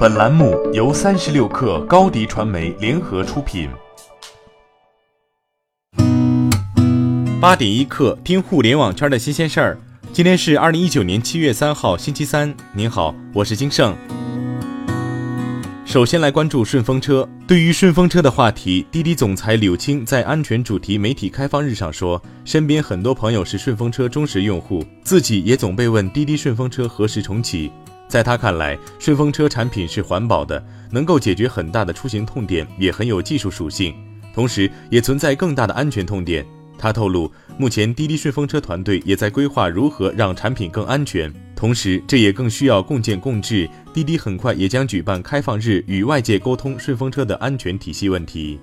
本栏目由三十六氪高低传媒联合出品。八点一刻，听互联网圈的新鲜事儿。今天是二零一九年七月三号，星期三。您好，我是金盛。首先来关注顺风车。对于顺风车的话题，滴滴总裁柳青在安全主题媒体开放日上说，身边很多朋友是顺风车忠实用户，自己也总被问滴滴顺风车何时重启。在他看来，顺风车产品是环保的，能够解决很大的出行痛点，也很有技术属性，同时也存在更大的安全痛点。他透露，目前滴滴顺风车团队也在规划如何让产品更安全，同时这也更需要共建共治。滴滴很快也将举办开放日，与外界沟通顺风车的安全体系问题。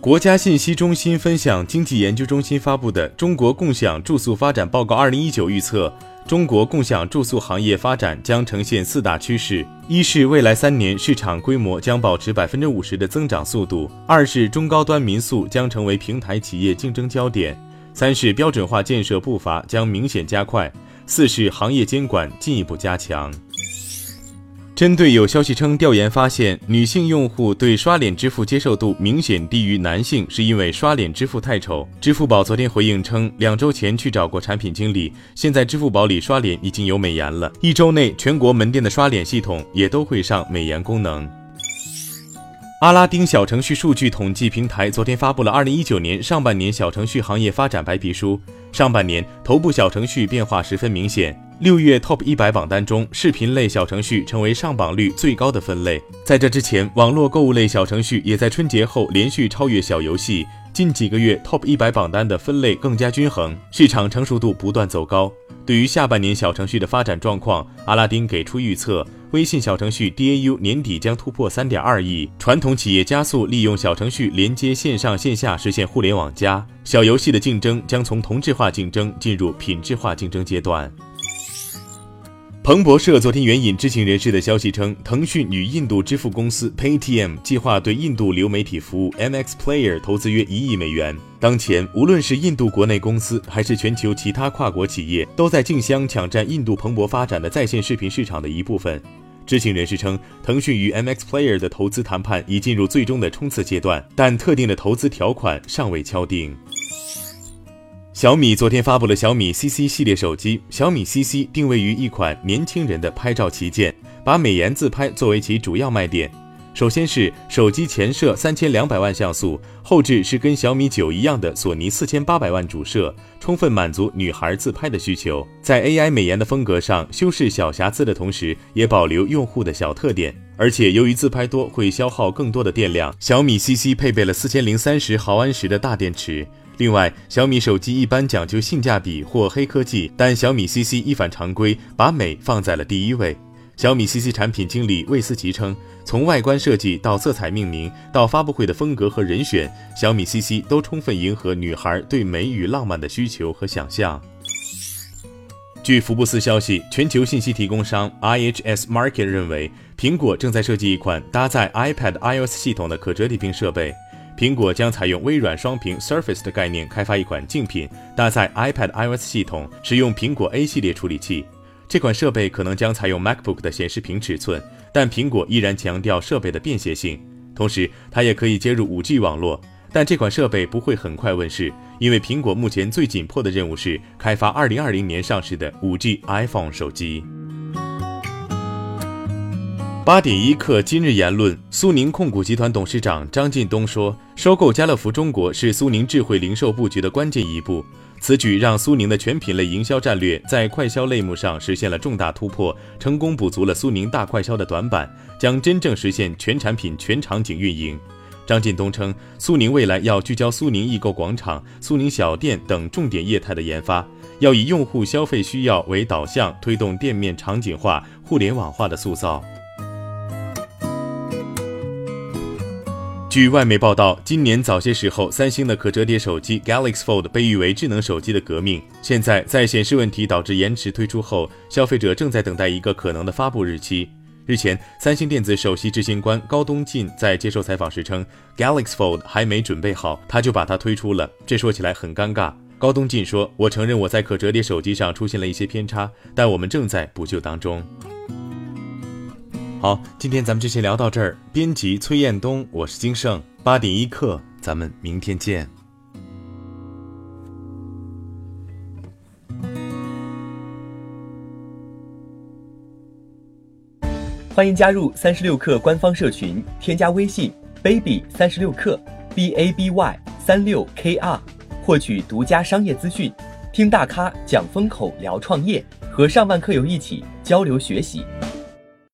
国家信息中心分享经济研究中心发布的《中国共享住宿发展报告（二零一九）》预测。中国共享住宿行业发展将呈现四大趋势：一是未来三年市场规模将保持百分之五十的增长速度；二是中高端民宿将成为平台企业竞争焦点；三是标准化建设步伐将明显加快；四是行业监管进一步加强。针对有消息称，调研发现女性用户对刷脸支付接受度明显低于男性，是因为刷脸支付太丑。支付宝昨天回应称，两周前去找过产品经理，现在支付宝里刷脸已经有美颜了，一周内全国门店的刷脸系统也都会上美颜功能。阿拉丁小程序数据统计平台昨天发布了二零一九年上半年小程序行业发展白皮书，上半年头部小程序变化十分明显。六月 Top 一百榜单中，视频类小程序成为上榜率最高的分类。在这之前，网络购物类小程序也在春节后连续超越小游戏。近几个月 Top 一百榜单的分类更加均衡，市场成熟度不断走高。对于下半年小程序的发展状况，阿拉丁给出预测：微信小程序 DAU 年底将突破三点二亿，传统企业加速利用小程序连接线上线下，实现互联网加。小游戏的竞争将从同质化竞争进入品质化竞争阶段。彭博社昨天援引知情人士的消息称，腾讯与印度支付公司 Paytm 计划对印度流媒体服务 MX Player 投资约一亿美元。当前，无论是印度国内公司，还是全球其他跨国企业，都在竞相抢占印度蓬勃发展的在线视频市场的一部分。知情人士称，腾讯与 MX Player 的投资谈判已进入最终的冲刺阶段，但特定的投资条款尚未敲定。小米昨天发布了小米 CC 系列手机。小米 CC 定位于一款年轻人的拍照旗舰，把美颜自拍作为其主要卖点。首先是手机前摄三千两百万像素，后置是跟小米九一样的索尼四千八百万主摄，充分满足女孩自拍的需求。在 AI 美颜的风格上，修饰小瑕疵的同时，也保留用户的小特点。而且由于自拍多会消耗更多的电量，小米 CC 配备了四千零三十毫安时的大电池。另外，小米手机一般讲究性价比或黑科技，但小米 CC 一反常规，把美放在了第一位。小米 CC 产品经理魏思琪称，从外观设计到色彩命名，到发布会的风格和人选，小米 CC 都充分迎合女孩对美与浪漫的需求和想象。据福布斯消息，全球信息提供商 IHS Markit 认为，苹果正在设计一款搭载 iPad iOS 系统的可折叠屏设备。苹果将采用微软双屏 Surface 的概念开发一款竞品，搭载 iPad iOS 系统，使用苹果 A 系列处理器。这款设备可能将采用 MacBook 的显示屏尺寸，但苹果依然强调设备的便携性。同时，它也可以接入 5G 网络。但这款设备不会很快问世，因为苹果目前最紧迫的任务是开发2020年上市的 5G iPhone 手机。八点一刻，今日言论：苏宁控股集团董事长张近东说，收购家乐福中国是苏宁智慧零售布局的关键一步。此举让苏宁的全品类营销战略在快消类目上实现了重大突破，成功补足了苏宁大快消的短板，将真正实现全产品、全场景运营。张近东称，苏宁未来要聚焦苏宁易购广场、苏宁小店等重点业态的研发，要以用户消费需要为导向，推动店面场景化、互联网化的塑造。据外媒报道，今年早些时候，三星的可折叠手机 Galaxy Fold 被誉为智能手机的革命。现在，在显示问题导致延迟推出后，消费者正在等待一个可能的发布日期。日前，三星电子首席执行官高东进在接受采访时称，Galaxy Fold 还没准备好，他就把它推出了，这说起来很尴尬。高东进说：“我承认我在可折叠手机上出现了一些偏差，但我们正在补救当中。”好，今天咱们就先聊到这儿。编辑崔彦东，我是金盛，八点一刻，咱们明天见。欢迎加入三十六课官方社群，添加微信 baby 三十六课 b a b y 三六 k r，获取独家商业资讯，听大咖讲风口，聊创业，和上万课友一起交流学习。